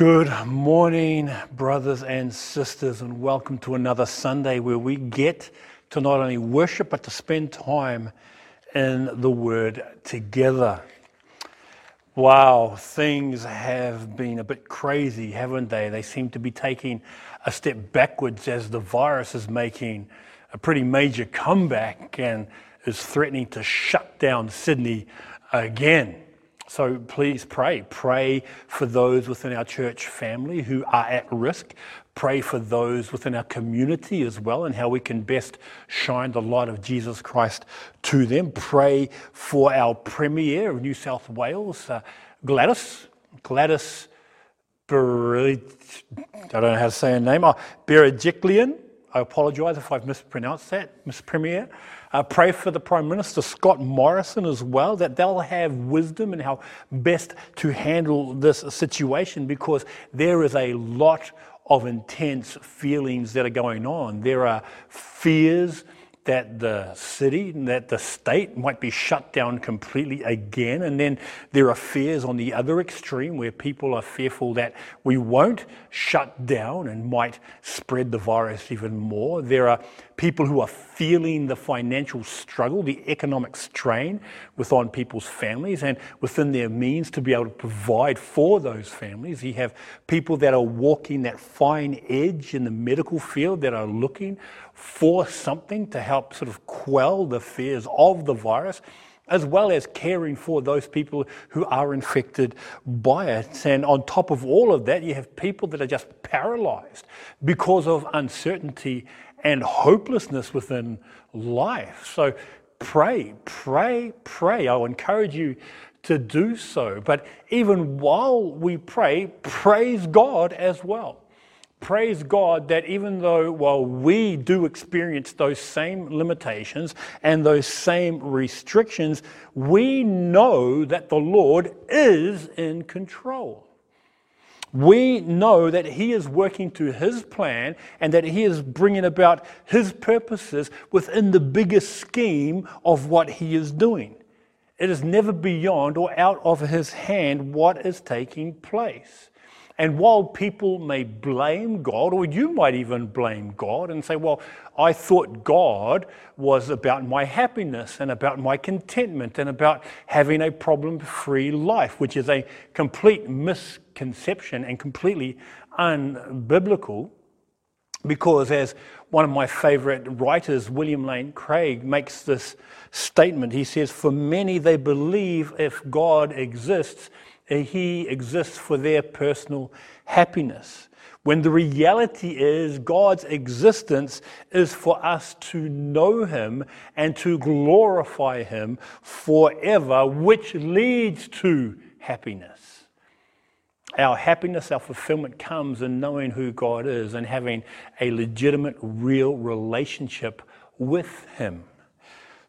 Good morning, brothers and sisters, and welcome to another Sunday where we get to not only worship but to spend time in the Word together. Wow, things have been a bit crazy, haven't they? They seem to be taking a step backwards as the virus is making a pretty major comeback and is threatening to shut down Sydney again. So please pray. Pray for those within our church family who are at risk. Pray for those within our community as well and how we can best shine the light of Jesus Christ to them. Pray for our Premier of New South Wales, uh, Gladys. Gladys Ber- I don't know how to say her name. Oh, Berejiklian. I apologise if I've mispronounced that, Miss Premier. Uh, pray for the Prime Minister, Scott Morrison, as well, that they'll have wisdom in how best to handle this situation because there is a lot of intense feelings that are going on. There are fears that the city, and that the state might be shut down completely again. And then there are fears on the other extreme where people are fearful that we won't shut down and might spread the virus even more. There are people who are feeling the financial struggle, the economic strain within people's families and within their means to be able to provide for those families. You have people that are walking that fine edge in the medical field that are looking for something to help sort of quell the fears of the virus as well as caring for those people who are infected by it. And on top of all of that, you have people that are just paralyzed because of uncertainty and hopelessness within life. So pray, pray, pray. I'll encourage you to do so. But even while we pray, praise God as well praise God that even though, while we do experience those same limitations and those same restrictions, we know that the Lord is in control. We know that He is working to His plan and that He is bringing about His purposes within the biggest scheme of what He is doing. It is never beyond or out of His hand what is taking place. And while people may blame God, or you might even blame God and say, Well, I thought God was about my happiness and about my contentment and about having a problem free life, which is a complete misconception and completely unbiblical. Because, as one of my favorite writers, William Lane Craig, makes this statement, he says, For many, they believe if God exists, Uh, he exists for their personal happiness. When the reality is God's existence is for us to know Him and to glorify Him forever, which leads to happiness. Our happiness, our fulfillment comes in knowing who God is and having a legitimate, real relationship with Him.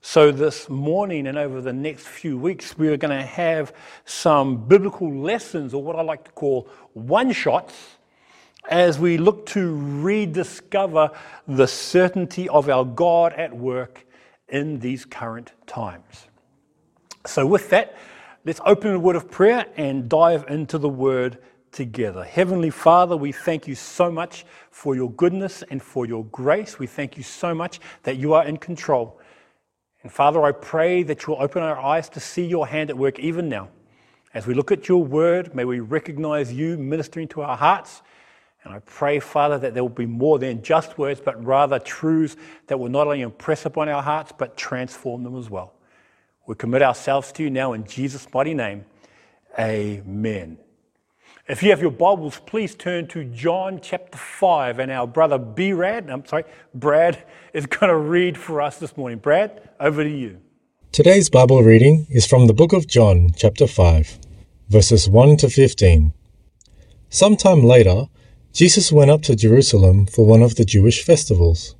So, this morning and over the next few weeks, we are going to have some biblical lessons, or what I like to call one shots, as we look to rediscover the certainty of our God at work in these current times. So, with that, let's open a word of prayer and dive into the word together. Heavenly Father, we thank you so much for your goodness and for your grace. We thank you so much that you are in control. And Father, I pray that you'll open our eyes to see your hand at work even now. As we look at your word, may we recognize you ministering to our hearts. And I pray, Father, that there will be more than just words, but rather truths that will not only impress upon our hearts, but transform them as well. We commit ourselves to you now in Jesus' mighty name. Amen. If you have your Bibles, please turn to John chapter 5, and our brother Brad, I'm sorry, Brad is going to read for us this morning. Brad, over to you. Today's Bible reading is from the book of John, chapter 5, verses 1 to 15. Sometime later, Jesus went up to Jerusalem for one of the Jewish festivals.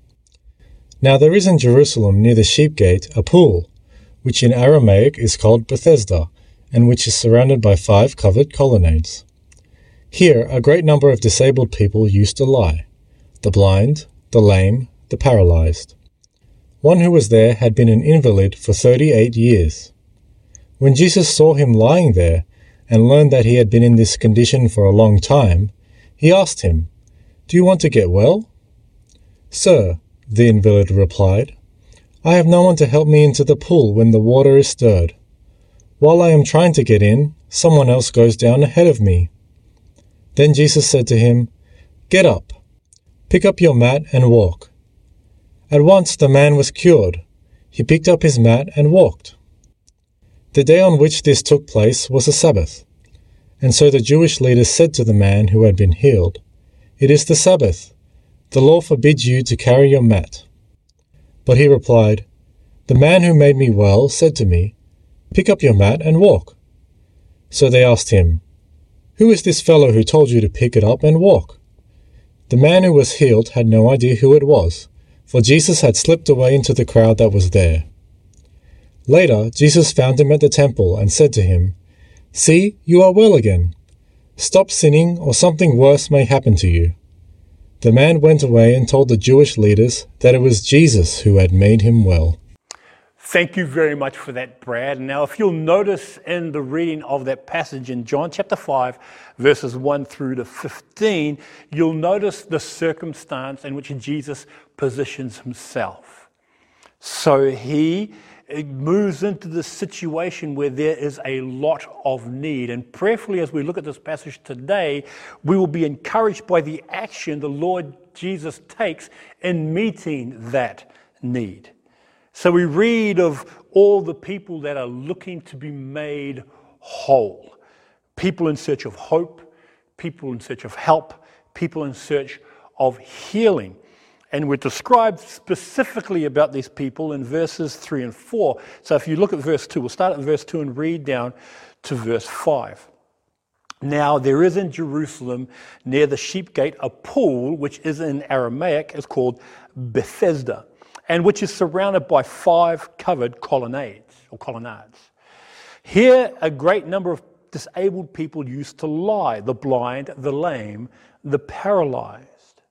Now there is in Jerusalem near the sheep gate a pool, which in Aramaic is called Bethesda, and which is surrounded by five covered colonnades. Here, a great number of disabled people used to lie the blind, the lame, the paralyzed. One who was there had been an invalid for thirty eight years. When Jesus saw him lying there, and learned that he had been in this condition for a long time, he asked him, Do you want to get well? Sir, the invalid replied, I have no one to help me into the pool when the water is stirred. While I am trying to get in, someone else goes down ahead of me. Then Jesus said to him, Get up, pick up your mat and walk. At once the man was cured. He picked up his mat and walked. The day on which this took place was a Sabbath. And so the Jewish leaders said to the man who had been healed, It is the Sabbath. The law forbids you to carry your mat. But he replied, The man who made me well said to me, Pick up your mat and walk. So they asked him, Who is this fellow who told you to pick it up and walk? The man who was healed had no idea who it was, for Jesus had slipped away into the crowd that was there. Later, Jesus found him at the temple and said to him, See, you are well again. Stop sinning, or something worse may happen to you. The man went away and told the Jewish leaders that it was Jesus who had made him well. Thank you very much for that, Brad. Now, if you'll notice in the reading of that passage in John chapter 5, verses 1 through to 15, you'll notice the circumstance in which Jesus positions himself. So he uh, moves into this situation where there is a lot of need. And prayerfully, as we look at this passage today, we will be encouraged by the action the Lord Jesus takes in meeting that need. So we read of all the people that are looking to be made whole people in search of hope, people in search of help, people in search of healing. And we're described specifically about these people in verses 3 and 4. So if you look at verse 2, we'll start at verse 2 and read down to verse 5. Now there is in Jerusalem near the sheep gate a pool, which is in Aramaic, is called Bethesda, and which is surrounded by five covered colonnades or colonnades. Here a great number of disabled people used to lie the blind, the lame, the paralyzed.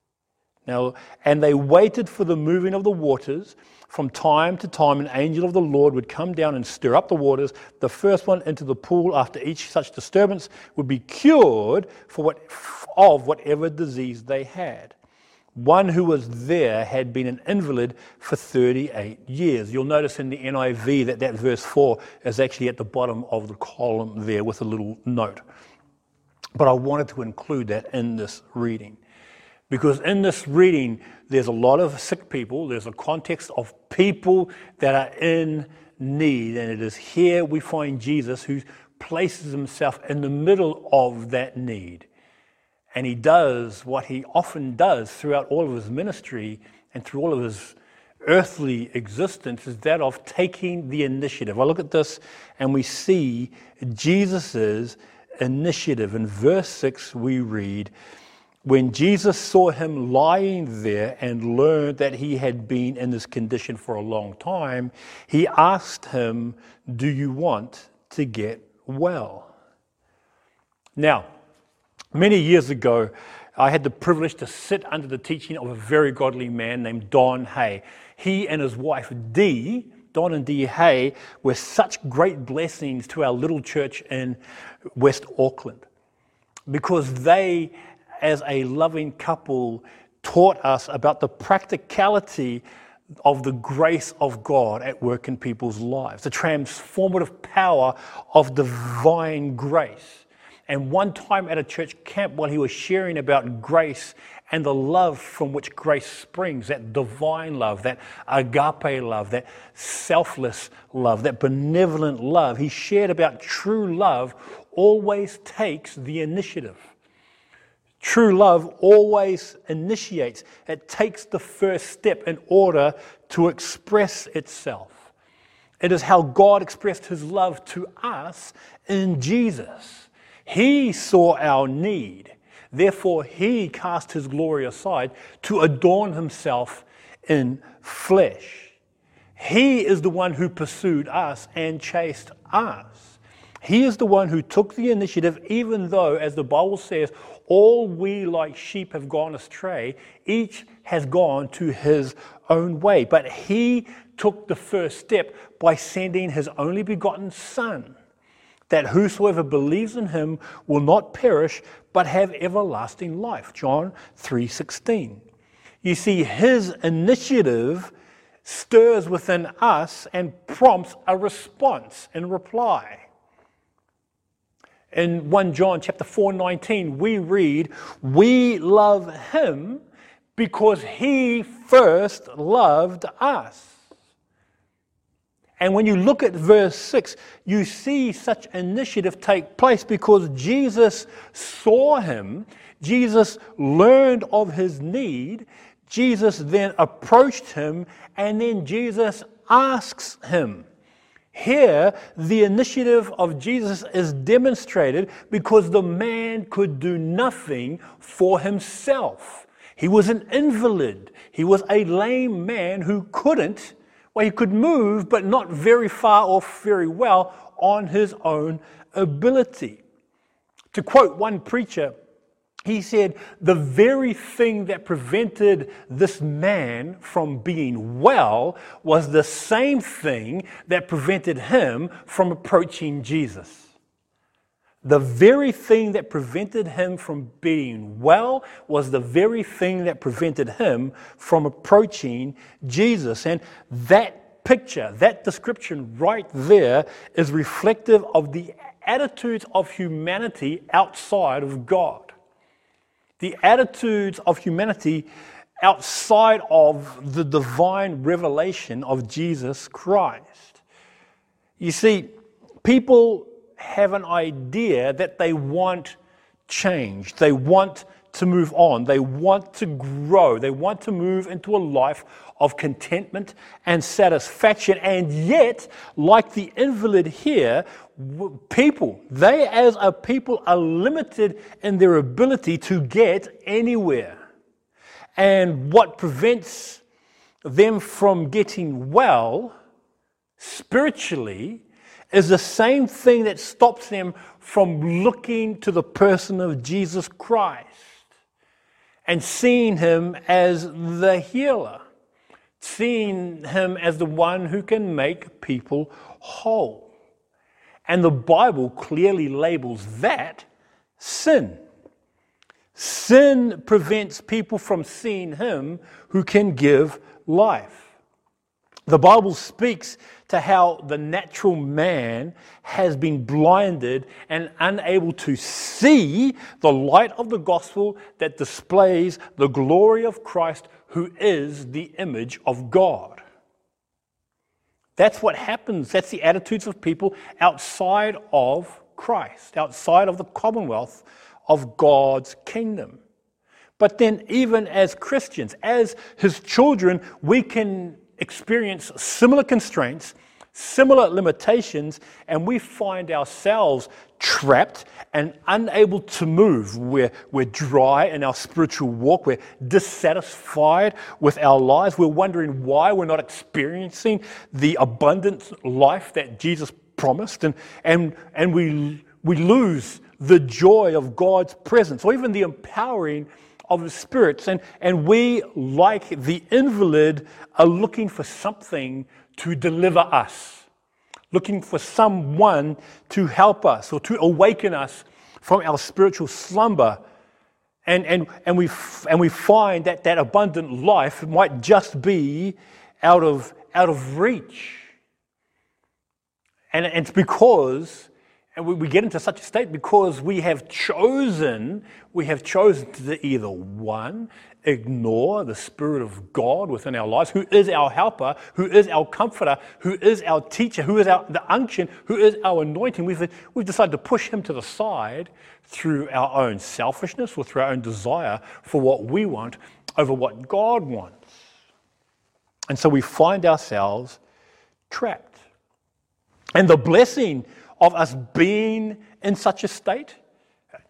Now, and they waited for the moving of the waters. From time to time, an angel of the Lord would come down and stir up the waters. The first one into the pool after each such disturbance would be cured for what, of whatever disease they had. One who was there had been an invalid for 38 years. You'll notice in the NIV that that verse 4 is actually at the bottom of the column there with a little note. But I wanted to include that in this reading. Because in this reading, there's a lot of sick people, there's a context of people that are in need. And it is here we find Jesus who places himself in the middle of that need. And he does what he often does throughout all of his ministry and through all of his earthly existence is that of taking the initiative. I look at this and we see Jesus' initiative. In verse 6, we read, when Jesus saw him lying there and learned that he had been in this condition for a long time, he asked him, Do you want to get well? Now, many years ago, I had the privilege to sit under the teaching of a very godly man named Don Hay. He and his wife, Dee, Don and Dee Hay, were such great blessings to our little church in West Auckland because they as a loving couple, taught us about the practicality of the grace of God at work in people's lives, the transformative power of divine grace. And one time at a church camp, while he was sharing about grace and the love from which grace springs, that divine love, that agape love, that selfless love, that benevolent love, he shared about true love always takes the initiative. True love always initiates, it takes the first step in order to express itself. It is how God expressed his love to us in Jesus. He saw our need, therefore, he cast his glory aside to adorn himself in flesh. He is the one who pursued us and chased us. He is the one who took the initiative, even though, as the Bible says, all we like sheep have gone astray. Each has gone to his own way. But he took the first step by sending his only begotten Son that whosoever believes in him will not perish but have everlasting life. John 3:16. You see his initiative stirs within us and prompts a response and reply. In 1 John chapter 4:19 we read, "We love him because he first loved us." And when you look at verse 6, you see such initiative take place because Jesus saw him, Jesus learned of his need, Jesus then approached him, and then Jesus asks him. Here, the initiative of Jesus is demonstrated because the man could do nothing for himself. He was an invalid. He was a lame man who couldn't well, he could move, but not very far or very well on his own ability. To quote one preacher, he said, The very thing that prevented this man from being well was the same thing that prevented him from approaching Jesus. The very thing that prevented him from being well was the very thing that prevented him from approaching Jesus. And that picture, that description right there is reflective of the attitudes of humanity outside of God. The attitudes of humanity outside of the divine revelation of Jesus Christ. You see, people have an idea that they want change. They want to move on. They want to grow. They want to move into a life of contentment and satisfaction. And yet, like the invalid here, people, they as a people are limited in their ability to get anywhere. And what prevents them from getting well spiritually is the same thing that stops them from looking to the person of Jesus Christ and seeing him as the healer, seeing him as the one who can make people whole. And the Bible clearly labels that sin. Sin prevents people from seeing him who can give life. The Bible speaks to how the natural man has been blinded and unable to see the light of the gospel that displays the glory of Christ, who is the image of God. That's what happens. That's the attitudes of people outside of Christ, outside of the commonwealth of God's kingdom. But then, even as Christians, as his children, we can experience similar constraints, similar limitations, and we find ourselves trapped and unable to move. We're, we're dry in our spiritual walk. We're dissatisfied with our lives. We're wondering why we're not experiencing the abundant life that Jesus promised. And, and, and we, we lose the joy of God's presence or even the empowering of the spirits. And, and we, like the invalid, are looking for something to deliver us, looking for someone to help us or to awaken us from our spiritual slumber. And, and, and, we, and we find that that abundant life might just be out of, out of reach. And it's because and we, we get into such a state because we have chosen, we have chosen to either one, ignore the Spirit of God within our lives, who is our helper, who is our comforter, who is our teacher, who is our the unction, who is our anointing. We've, we've decided to push him to the side through our own selfishness or through our own desire for what we want over what God wants. And so we find ourselves trapped. And the blessing of us being in such a state,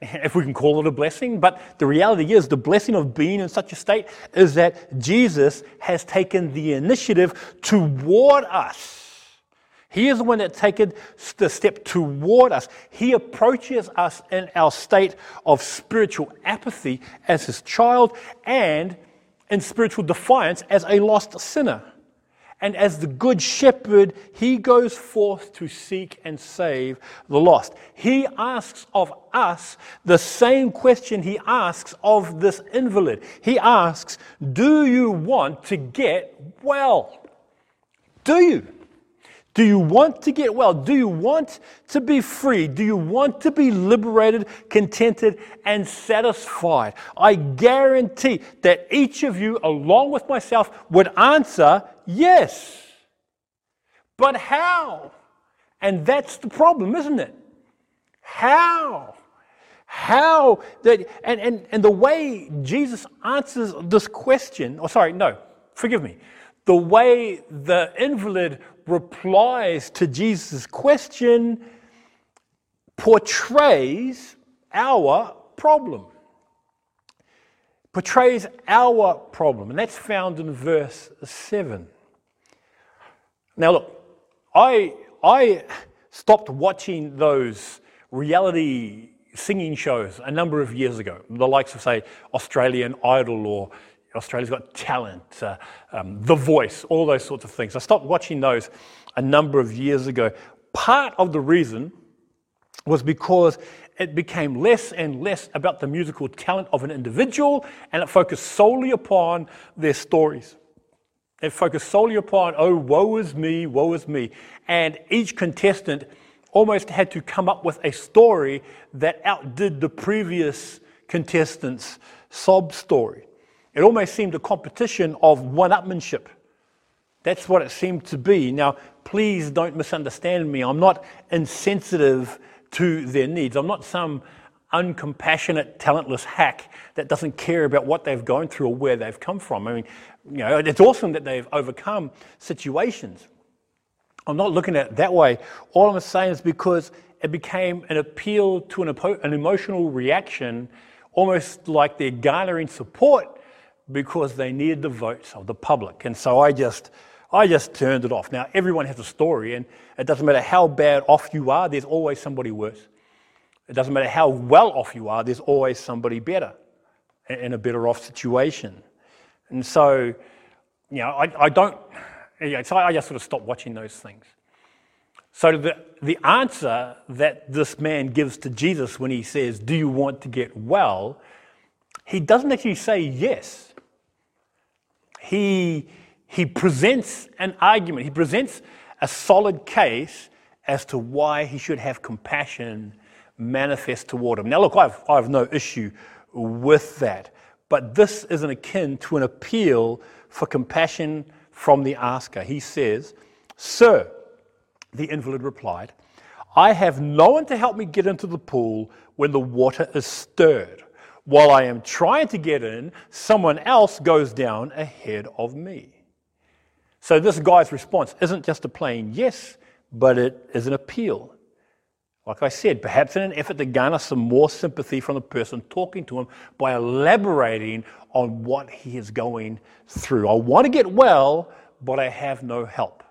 if we can call it a blessing. But the reality is, the blessing of being in such a state is that Jesus has taken the initiative toward us. He is the one that taken the step toward us. He approaches us in our state of spiritual apathy as his child and in spiritual defiance as a lost sinner. And as the good shepherd, he goes forth to seek and save the lost. He asks of us the same question he asks of this invalid. He asks, Do you want to get well? Do you? Do you want to get well? Do you want to be free? Do you want to be liberated, contented, and satisfied? I guarantee that each of you, along with myself, would answer yes. But how? And that's the problem, isn't it? How? How that and, and, and the way Jesus answers this question, or oh, sorry, no, forgive me. The way the invalid replies to Jesus' question portrays our problem. Portrays our problem, and that's found in verse 7. Now, look, I, I stopped watching those reality singing shows a number of years ago, the likes of, say, Australian Idol or Australia's Got Talent, uh, um, The Voice, all those sorts of things. I stopped watching those a number of years ago. Part of the reason was because it became less and less about the musical talent of an individual and it focused solely upon their stories. It focused solely upon, oh, woe is me, woe is me. And each contestant almost had to come up with a story that outdid the previous contestant's sob story. It almost seemed a competition of one upmanship. That's what it seemed to be. Now, please don't misunderstand me. I'm not insensitive to their needs. I'm not some uncompassionate, talentless hack that doesn't care about what they've gone through or where they've come from. I mean, you know, it's awesome that they've overcome situations. I'm not looking at it that way. All I'm saying is because it became an appeal to an, an emotional reaction, almost like they're garnering support because they needed the votes of the public. And so I just, I just turned it off. Now, everyone has a story, and it doesn't matter how bad off you are, there's always somebody worse. It doesn't matter how well off you are, there's always somebody better in a better off situation. And so, you know, I, I don't, yeah, so I just sort of stopped watching those things. So the, the answer that this man gives to Jesus when he says, Do you want to get well? He doesn't actually say yes he, he presents an argument, he presents a solid case as to why he should have compassion manifest toward him. Now, look, I've, I have no issue with that, but this isn't akin to an appeal for compassion from the asker. He says, Sir, the invalid replied, I have no one to help me get into the pool when the water is stirred. While I am trying to get in, someone else goes down ahead of me. So this guy's response isn't just a plain yes, but it is an appeal. Like I said, perhaps in an effort to garner some more sympathy from the person talking to him by elaborating on what he is going through. I want to get well, but I have no help.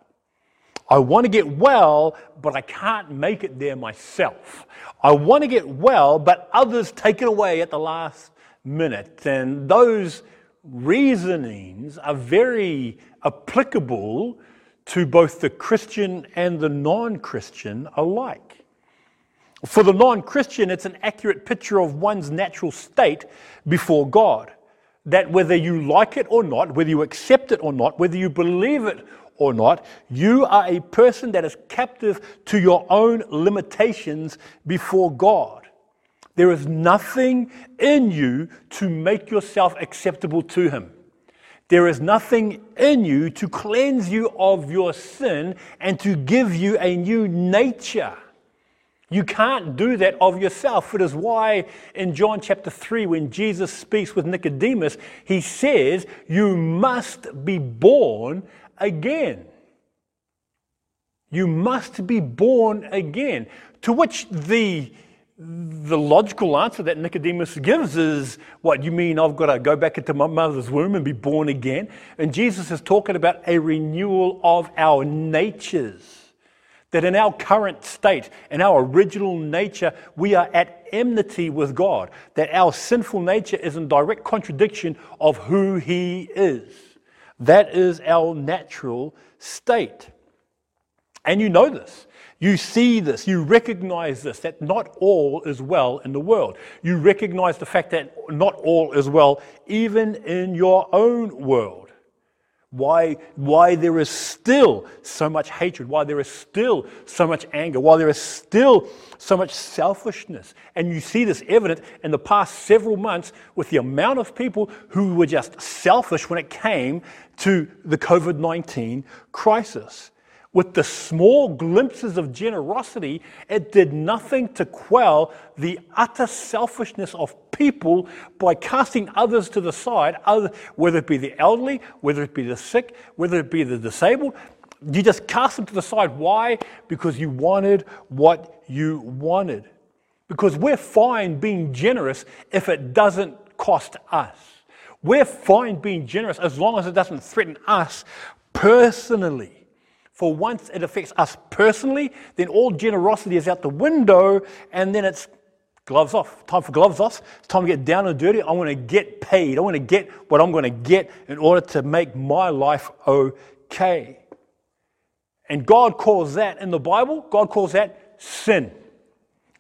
I want to get well, but I can't make it there myself. I want to get well, but others take it away at the last minute. And those reasonings are very applicable to both the Christian and the non Christian alike. For the non Christian, it's an accurate picture of one's natural state before God. That whether you like it or not, whether you accept it or not, whether you believe it or not, you are a person that is captive to your own limitations before God. There is nothing in you to make yourself acceptable to Him. There is nothing in you to cleanse you of your sin and to give you a new nature. You can't do that of yourself. It is why in John chapter 3, when Jesus speaks with Nicodemus, he says, You must be born again. You must be born again. To which the, the logical answer that Nicodemus gives is, What, you mean I've got to go back into my mother's womb and be born again? And Jesus is talking about a renewal of our natures. That in our current state, in our original nature, we are at enmity with God. That our sinful nature is in direct contradiction of who He is. That is our natural state. And you know this. You see this, you recognize this, that not all is well in the world. You recognize the fact that not all is well even in your own world. Why, why there is still so much hatred, why there is still so much anger, why there is still so much selfishness. And you see this evident in the past several months with the amount of people who were just selfish when it came to the COVID 19 crisis. With the small glimpses of generosity, it did nothing to quell the utter selfishness of people by casting others to the side, whether it be the elderly, whether it be the sick, whether it be the disabled. You just cast them to the side. Why? Because you wanted what you wanted. Because we're fine being generous if it doesn't cost us. We're fine being generous as long as it doesn't threaten us personally. For once it affects us personally, then all generosity is out the window, and then it's gloves off. Time for gloves off. It's time to get down and dirty. I want to get paid. I want to get what I'm going to get in order to make my life okay. And God calls that in the Bible, God calls that sin.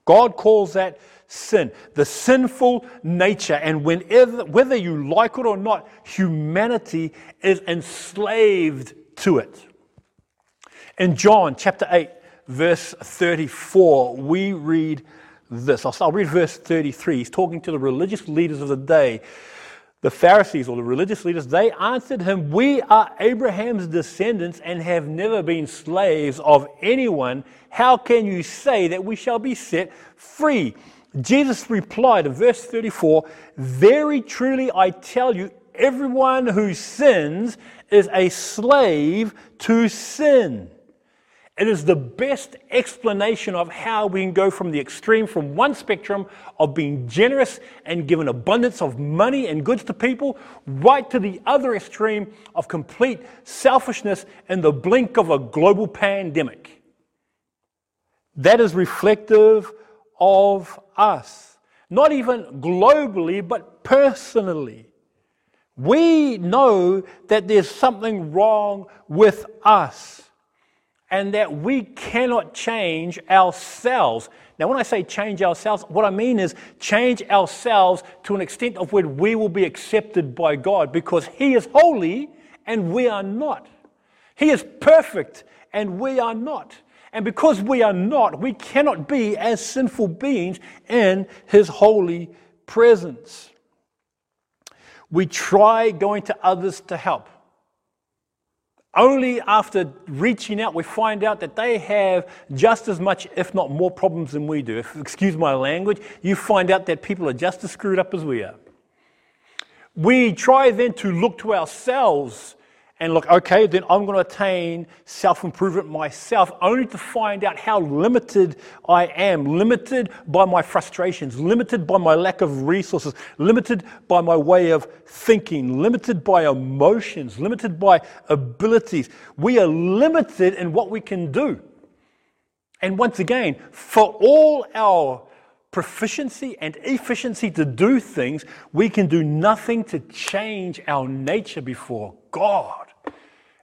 God calls that sin, the sinful nature. And whenever, whether you like it or not, humanity is enslaved to it. In John chapter 8, verse 34, we read this. I'll, I'll read verse 33. He's talking to the religious leaders of the day. The Pharisees or the religious leaders, they answered him, We are Abraham's descendants and have never been slaves of anyone. How can you say that we shall be set free? Jesus replied in verse 34 Very truly I tell you, everyone who sins is a slave to sin. It is the best explanation of how we can go from the extreme, from one spectrum of being generous and giving abundance of money and goods to people, right to the other extreme of complete selfishness in the blink of a global pandemic. That is reflective of us, not even globally, but personally. We know that there's something wrong with us and that we cannot change ourselves. Now, when I say change ourselves, what I mean is change ourselves to an extent of where we will be accepted by God because He is holy and we are not. He is perfect and we are not. And because we are not, we cannot be as sinful beings in His holy presence. We try going to others to help. Only after reaching out, we find out that they have just as much, if not more, problems than we do. If, excuse my language, you find out that people are just as screwed up as we are. We try then to look to ourselves and look, okay, then I'm going to attain self improvement myself, only to find out how limited I am, limited by my frustrations, limited by my lack of resources, limited by my way of thinking, limited by emotions, limited by abilities. We are limited in what we can do. And once again, for all our proficiency and efficiency to do things, we can do nothing to change our nature before God.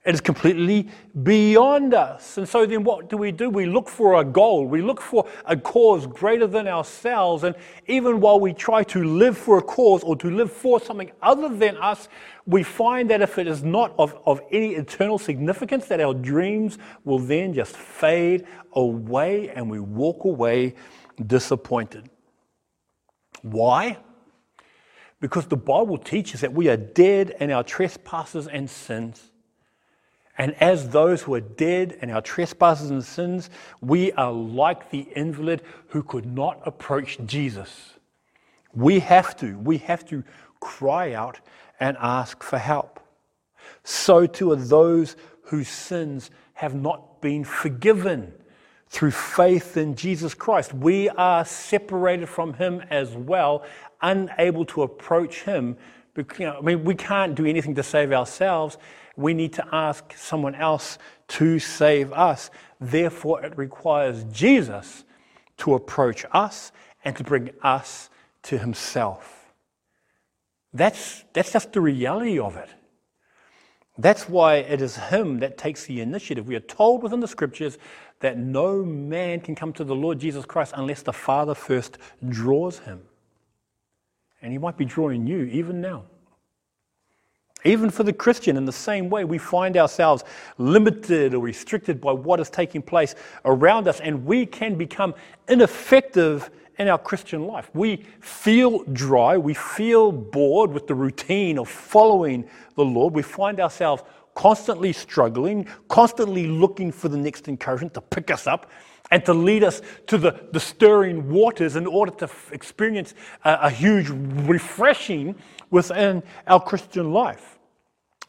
It is completely beyond us. And so then what do we do? We look for a goal. We look for a cause greater than ourselves. And even while we try to live for a cause or to live for something other than us, we find that if it is not of, of any eternal significance, that our dreams will then just fade away and we walk away disappointed. Why? Because the Bible teaches that we are dead in our trespasses and sins. And as those who are dead in our trespasses and sins, we are like the invalid who could not approach Jesus. We have to, we have to cry out and ask for help. So too are those whose sins have not been forgiven through faith in Jesus Christ. We are separated from Him as well, unable to approach Him. I mean, we can't do anything to save ourselves we need to ask someone else to save us. Therefore, it requires Jesus to approach us and to bring us to himself. That's, that's just the reality of it. That's why it is Him that takes the initiative. We are told within the scriptures that no man can come to the Lord Jesus Christ unless the Father first draws him. And He might be drawing you even now. Even for the Christian, in the same way, we find ourselves limited or restricted by what is taking place around us, and we can become ineffective in our Christian life. We feel dry, we feel bored with the routine of following the Lord. We find ourselves constantly struggling, constantly looking for the next encouragement to pick us up and to lead us to the, the stirring waters in order to f- experience a, a huge refreshing within our Christian life.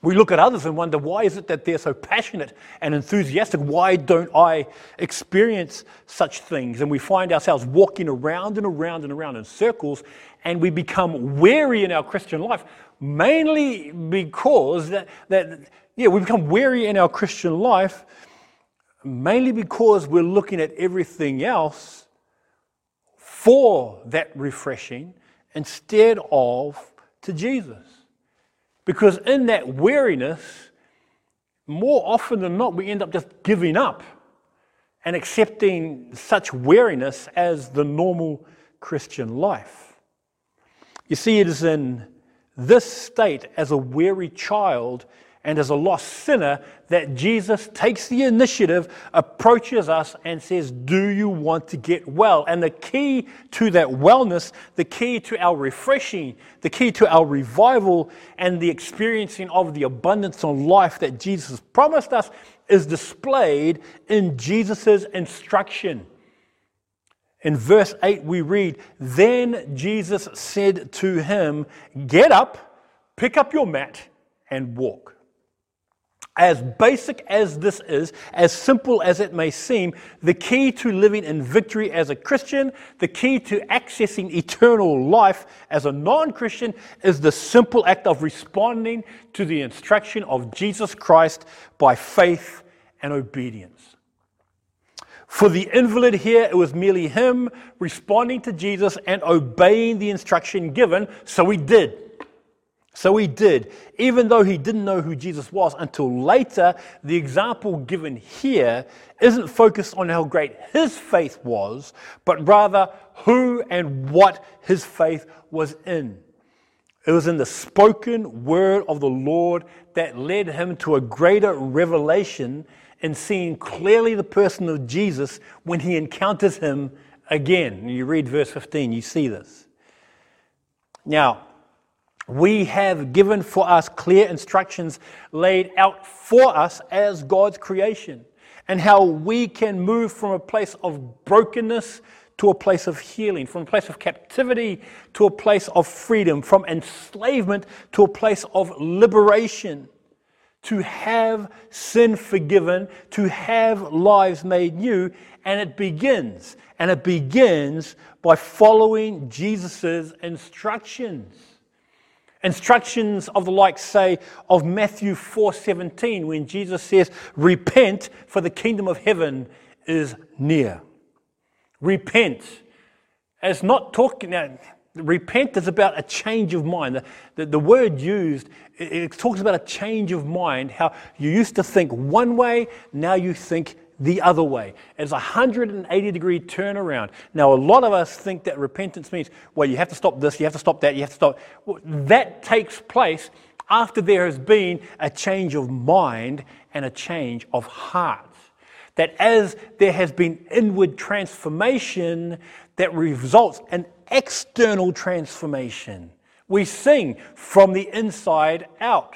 We look at others and wonder, why is it that they're so passionate and enthusiastic? Why don't I experience such things? And we find ourselves walking around and around and around in circles, and we become weary in our Christian life, mainly because that, that yeah, we become weary in our Christian life, mainly because we're looking at everything else for that refreshing instead of to Jesus. Because in that weariness, more often than not, we end up just giving up and accepting such weariness as the normal Christian life. You see, it is in this state as a weary child and as a lost sinner that Jesus takes the initiative, approaches us, and says, Do you want to get well? And the key to that wellness, the key to our refreshing, the key to our revival, and the experiencing of the abundance of life that Jesus promised us is displayed in Jesus' instruction. In verse 8, we read, Then Jesus said to him, Get up, pick up your mat, and walk as basic as this is, as simple as it may seem, the key to living in victory as a Christian, the key to accessing eternal life as a non Christian, is the simple act of responding to the instruction of Jesus Christ by faith and obedience. For the invalid here, it was merely him responding to Jesus and obeying the instruction given, so he did. So he did, even though he didn't know who Jesus was until later. The example given here isn't focused on how great his faith was, but rather who and what his faith was in. It was in the spoken word of the Lord that led him to a greater revelation in seeing clearly the person of Jesus when he encounters him again. You read verse 15, you see this. Now, we have given for us clear instructions laid out for us as God's creation and how we can move from a place of brokenness to a place of healing, from a place of captivity to a place of freedom, from enslavement to a place of liberation, to have sin forgiven, to have lives made new. And it begins, and it begins by following Jesus' instructions. Instructions of the like, say, of Matthew 4:17, when Jesus says, Repent, for the kingdom of heaven is near. Repent. It's not talking now, repent is about a change of mind. The, the, the word used, it, it talks about a change of mind, how you used to think one way, now you think the other way. It's a 180 degree turnaround. Now, a lot of us think that repentance means, well, you have to stop this, you have to stop that, you have to stop. Well, that takes place after there has been a change of mind and a change of heart. That as there has been inward transformation, that results in external transformation. We sing from the inside out.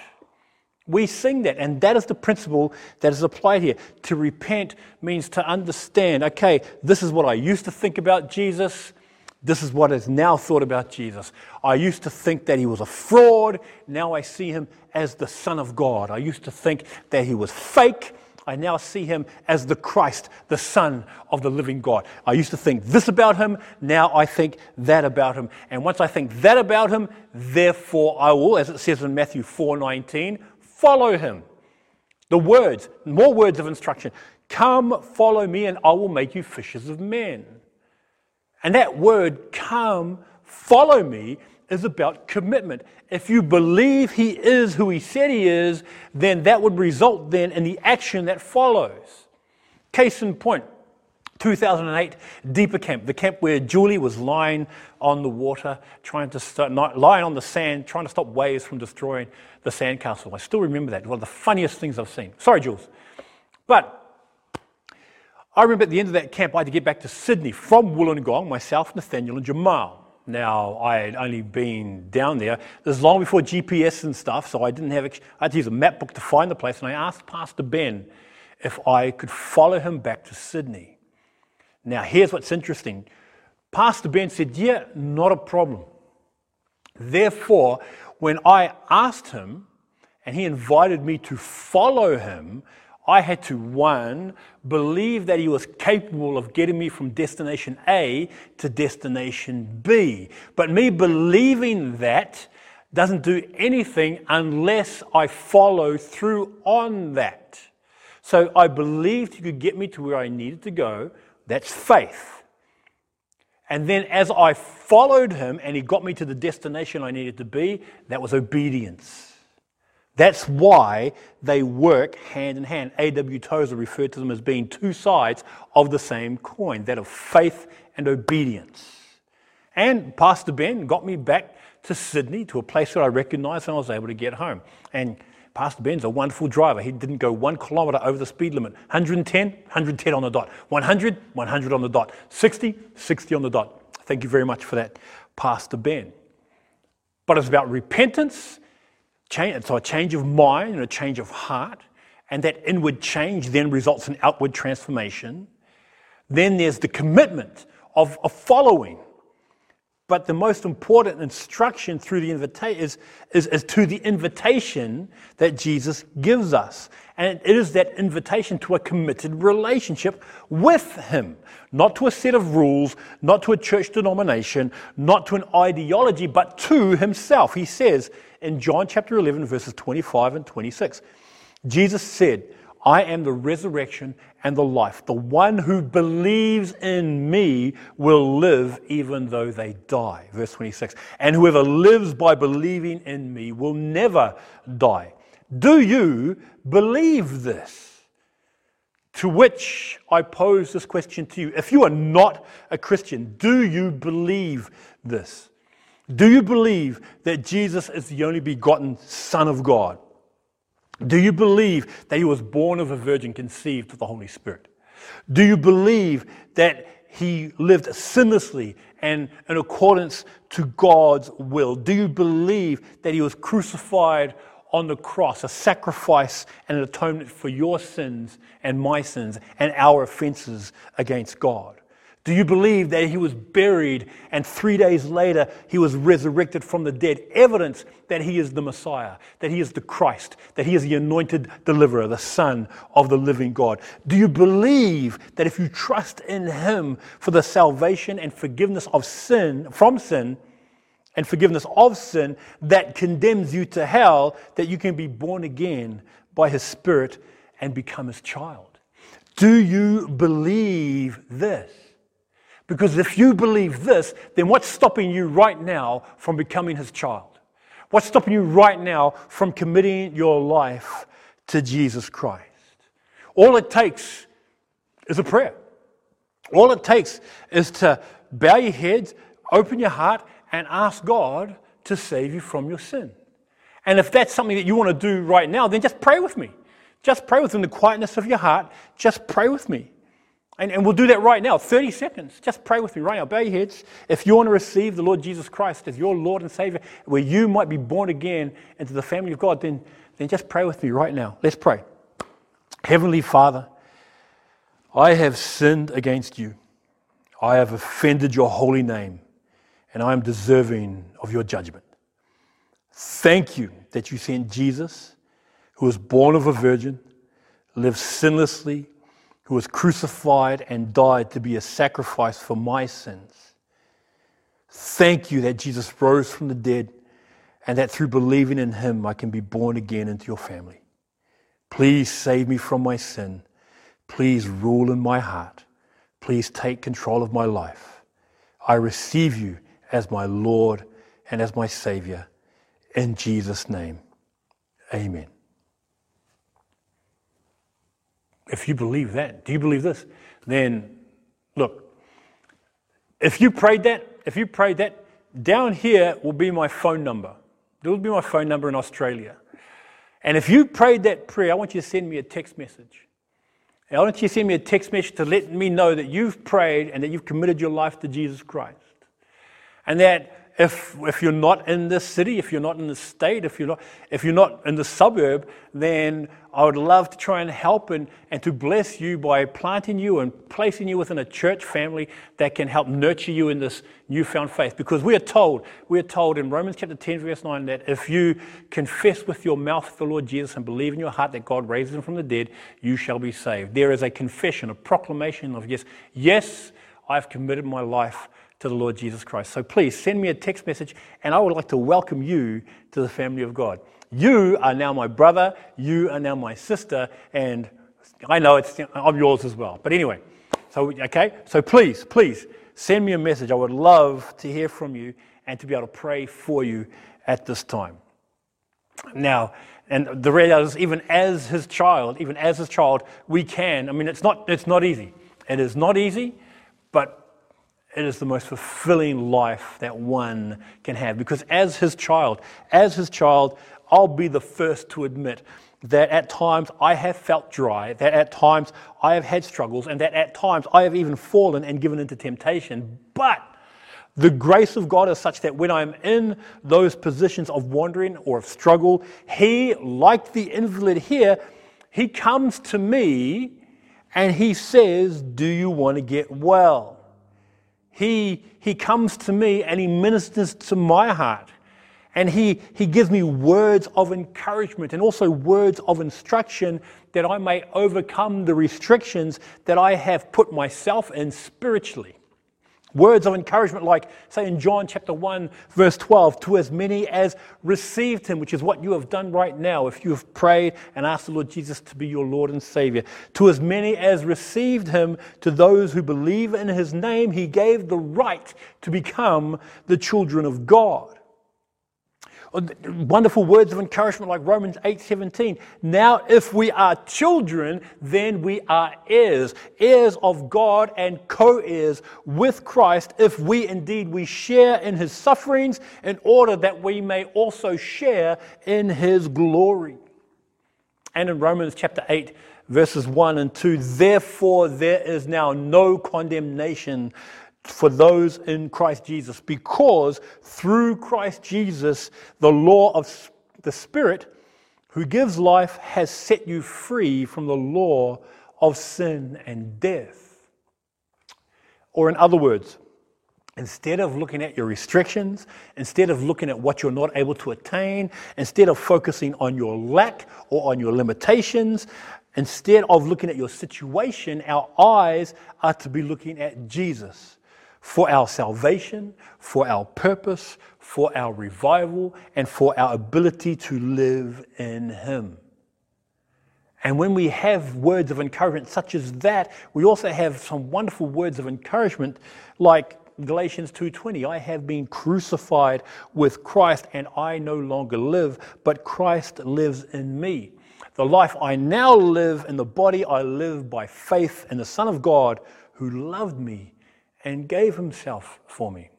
We sing that, and that is the principle that is applied here. To repent means to understand okay, this is what I used to think about Jesus. This is what is now thought about Jesus. I used to think that he was a fraud. Now I see him as the Son of God. I used to think that he was fake. I now see him as the Christ, the Son of the living God. I used to think this about him. Now I think that about him. And once I think that about him, therefore I will, as it says in Matthew 4 19, follow him. The words, more words of instruction. Come, follow me, and I will make you fishers of men. And that word, come, follow me, is about commitment. If you believe he is who he said he is, then that would result then in the action that follows. Case in point, 2008 Deeper Camp, the camp where Julie was lying on the water, trying to start, lying on the sand, trying to stop waves from destroying the sandcastle. I still remember that. One of the funniest things I've seen. Sorry, Jules. But I remember at the end of that camp, I had to get back to Sydney from Wollongong, myself, Nathaniel, and Jamal. Now, I had only been down there. This is long before GPS and stuff, so I didn't have, I had to use a map book to find the place, and I asked Pastor Ben if I could follow him back to Sydney. Now, here's what's interesting. Pastor Ben said, Yeah, not a problem. Therefore, when I asked him and he invited me to follow him, I had to, one, believe that he was capable of getting me from destination A to destination B. But me believing that doesn't do anything unless I follow through on that. So I believed he could get me to where I needed to go. That's faith. And then as I followed him and he got me to the destination I needed to be, that was obedience. That's why they work hand in hand. A.W. Tozer referred to them as being two sides of the same coin that of faith and obedience. And Pastor Ben got me back to Sydney to a place that I recognized and I was able to get home. And Pastor Ben's a wonderful driver. He didn't go one kilometer over the speed limit. 110, 110 on the dot. 100, 100 on the dot. 60, 60 on the dot. Thank you very much for that, Pastor Ben. But it's about repentance Change, so a change of mind and a change of heart, and that inward change then results in outward transformation. Then there's the commitment of, of following. But the most important instruction through the invitation is, is, is to the invitation that Jesus gives us. And it is that invitation to a committed relationship with Him, not to a set of rules, not to a church denomination, not to an ideology, but to Himself. He says in John chapter 11, verses 25 and 26, Jesus said, I am the resurrection and the life. The one who believes in me will live even though they die. Verse 26. And whoever lives by believing in me will never die. Do you believe this? To which I pose this question to you. If you are not a Christian, do you believe this? Do you believe that Jesus is the only begotten Son of God? Do you believe that he was born of a virgin, conceived of the Holy Spirit? Do you believe that he lived sinlessly and in accordance to God's will? Do you believe that he was crucified on the cross, a sacrifice and an atonement for your sins and my sins and our offenses against God? Do you believe that he was buried and three days later he was resurrected from the dead? Evidence that he is the Messiah, that he is the Christ, that he is the anointed deliverer, the Son of the living God. Do you believe that if you trust in him for the salvation and forgiveness of sin, from sin, and forgiveness of sin that condemns you to hell, that you can be born again by his Spirit and become his child? Do you believe this? Because if you believe this, then what's stopping you right now from becoming his child? What's stopping you right now from committing your life to Jesus Christ? All it takes is a prayer. All it takes is to bow your heads, open your heart, and ask God to save you from your sin. And if that's something that you want to do right now, then just pray with me. Just pray with the quietness of your heart. Just pray with me. And, and we'll do that right now, 30 seconds. Just pray with me right now. Bow your heads. If you want to receive the Lord Jesus Christ as your Lord and Savior, where you might be born again into the family of God, then, then just pray with me right now. Let's pray. Heavenly Father, I have sinned against you. I have offended your holy name, and I am deserving of your judgment. Thank you that you sent Jesus, who was born of a virgin, lived sinlessly who was crucified and died to be a sacrifice for my sins. Thank you that Jesus rose from the dead and that through believing in him, I can be born again into your family. Please save me from my sin. Please rule in my heart. Please take control of my life. I receive you as my Lord and as my Savior. In Jesus' name, amen. If you believe that, do you believe this? Then, look, if you prayed that, if you prayed that, down here will be my phone number. There will be my phone number in Australia. And if you prayed that prayer, I want you to send me a text message. I want you to send me a text message to let me know that you've prayed and that you've committed your life to Jesus Christ. And that if, if you're not in this city, if you're not in the state, if you're not, if you're not in the suburb, then I would love to try and help and, and to bless you by planting you and placing you within a church family that can help nurture you in this newfound faith. Because we are told, we are told in Romans chapter 10, verse 9, that if you confess with your mouth the Lord Jesus and believe in your heart that God raised him from the dead, you shall be saved. There is a confession, a proclamation of yes, yes, I've committed my life to the Lord Jesus Christ. So please send me a text message, and I would like to welcome you to the family of God. You are now my brother, you are now my sister, and I know it's, I'm yours as well. But anyway, so, okay, so please, please send me a message. I would love to hear from you and to be able to pray for you at this time. Now, and the reality is, even as his child, even as his child, we can. I mean, it's not, it's not easy. It is not easy, but it is the most fulfilling life that one can have. Because as his child, as his child, I'll be the first to admit that at times I have felt dry, that at times I have had struggles, and that at times I have even fallen and given into temptation. But the grace of God is such that when I'm in those positions of wandering or of struggle, He, like the invalid here, He comes to me and He says, Do you want to get well? He, he comes to me and he ministers to my heart. And he, he gives me words of encouragement and also words of instruction that I may overcome the restrictions that I have put myself in spiritually. Words of encouragement, like, say, in John chapter 1, verse 12, to as many as received him, which is what you have done right now if you have prayed and asked the Lord Jesus to be your Lord and Savior. To as many as received him, to those who believe in his name, he gave the right to become the children of God wonderful words of encouragement like Romans 8:17. Now if we are children, then we are heirs, heirs of God and co-heirs with Christ if we indeed we share in his sufferings in order that we may also share in his glory. And in Romans chapter 8 verses 1 and 2, therefore there is now no condemnation for those in Christ Jesus, because through Christ Jesus, the law of the Spirit who gives life has set you free from the law of sin and death. Or, in other words, Instead of looking at your restrictions, instead of looking at what you're not able to attain, instead of focusing on your lack or on your limitations, instead of looking at your situation, our eyes are to be looking at Jesus for our salvation, for our purpose, for our revival, and for our ability to live in Him. And when we have words of encouragement such as that, we also have some wonderful words of encouragement like Galatians 2:20, I have been crucified with Christ and I no longer live, but Christ lives in me. The life I now live in the body I live by faith in the Son of God who loved me and gave himself for me.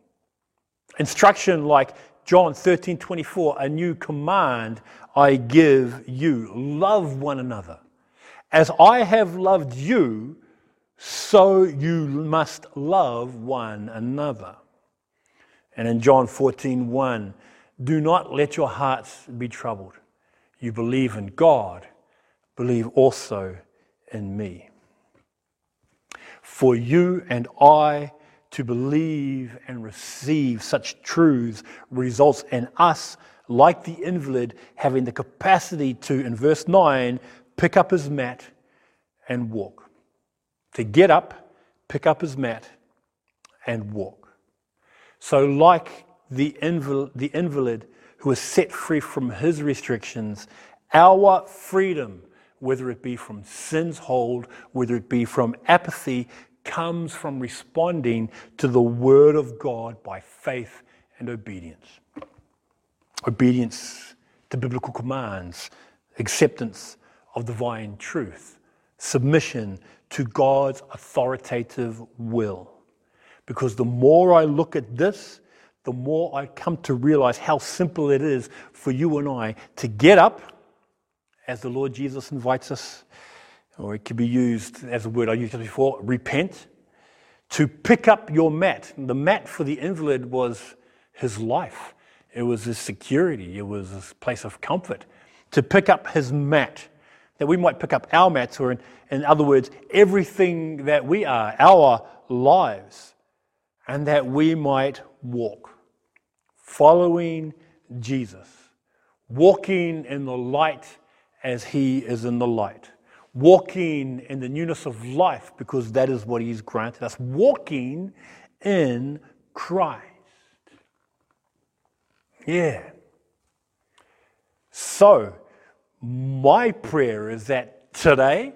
Instruction like John 13 24, a new command I give you love one another. As I have loved you, so you must love one another. And in John 14 1, do not let your hearts be troubled. You believe in God, believe also in me. For you and I to believe and receive such truths results in us, like the invalid, having the capacity to, in verse 9, pick up his mat and walk. To get up, pick up his mat, and walk. So, like the invalid, the invalid who is set free from his restrictions, our freedom, whether it be from sin's hold, whether it be from apathy, comes from responding to the Word of God by faith and obedience. Obedience to biblical commands, acceptance of divine truth, submission to God's authoritative will. Because the more I look at this, the more I come to realize how simple it is for you and I to get up, as the Lord Jesus invites us, or it could be used as a word I used before, repent, to pick up your mat. The mat for the invalid was his life, it was his security, it was his place of comfort. To pick up his mat, that we might pick up our mats, or in, in other words, everything that we are, our lives, and that we might walk, following Jesus, walking in the light as he is in the light walking in the newness of life because that is what He's granted us. Walking in Christ. Yeah. So, my prayer is that today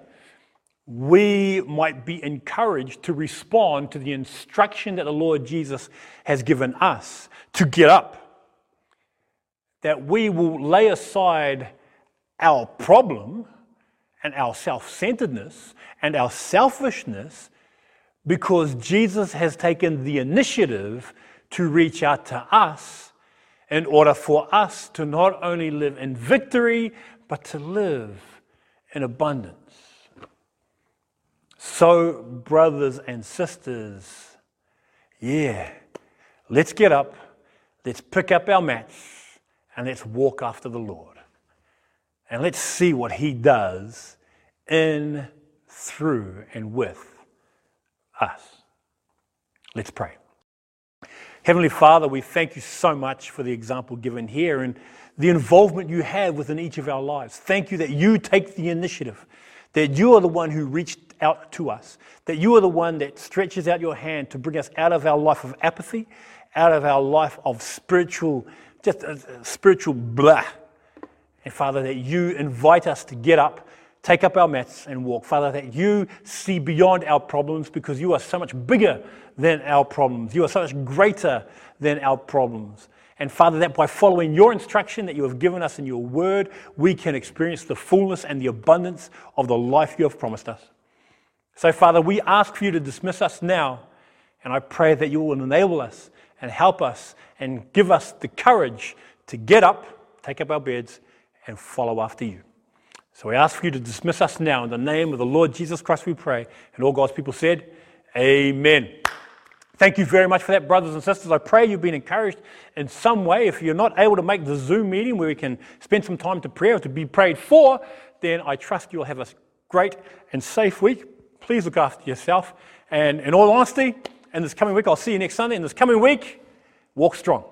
we might be encouraged to respond to the instruction that the Lord Jesus has given us to get up. That we will lay aside our problem and our self centeredness and our selfishness because Jesus has taken the initiative to reach out to us in order for us to not only live in victory, but to live in abundance. So, brothers and sisters, yeah, let's get up, let's pick up our mats, and let's walk after the Lord. And let's see what he does in, through, and with us. Let's pray. Heavenly Father, we thank you so much for the example given here and the involvement you have within each of our lives. Thank you that you take the initiative, that you are the one who reached out to us, that you are the one that stretches out your hand to bring us out of our life of apathy, out of our life of spiritual, just uh, spiritual blah, and Father, that you invite us to get up, take up our mats, and walk. Father, that you see beyond our problems because you are so much bigger than our problems. You are so much greater than our problems. And Father, that by following your instruction that you have given us in your word, we can experience the fullness and the abundance of the life you have promised us. So, Father, we ask for you to dismiss us now, and I pray that you will enable us and help us and give us the courage to get up, take up our beds, and follow after you. So we ask for you to dismiss us now in the name of the Lord Jesus Christ, we pray. And all God's people said, Amen. Thank you very much for that, brothers and sisters. I pray you've been encouraged in some way. If you're not able to make the Zoom meeting where we can spend some time to pray or to be prayed for, then I trust you'll have a great and safe week. Please look after yourself. And in all honesty, in this coming week, I'll see you next Sunday. In this coming week, walk strong.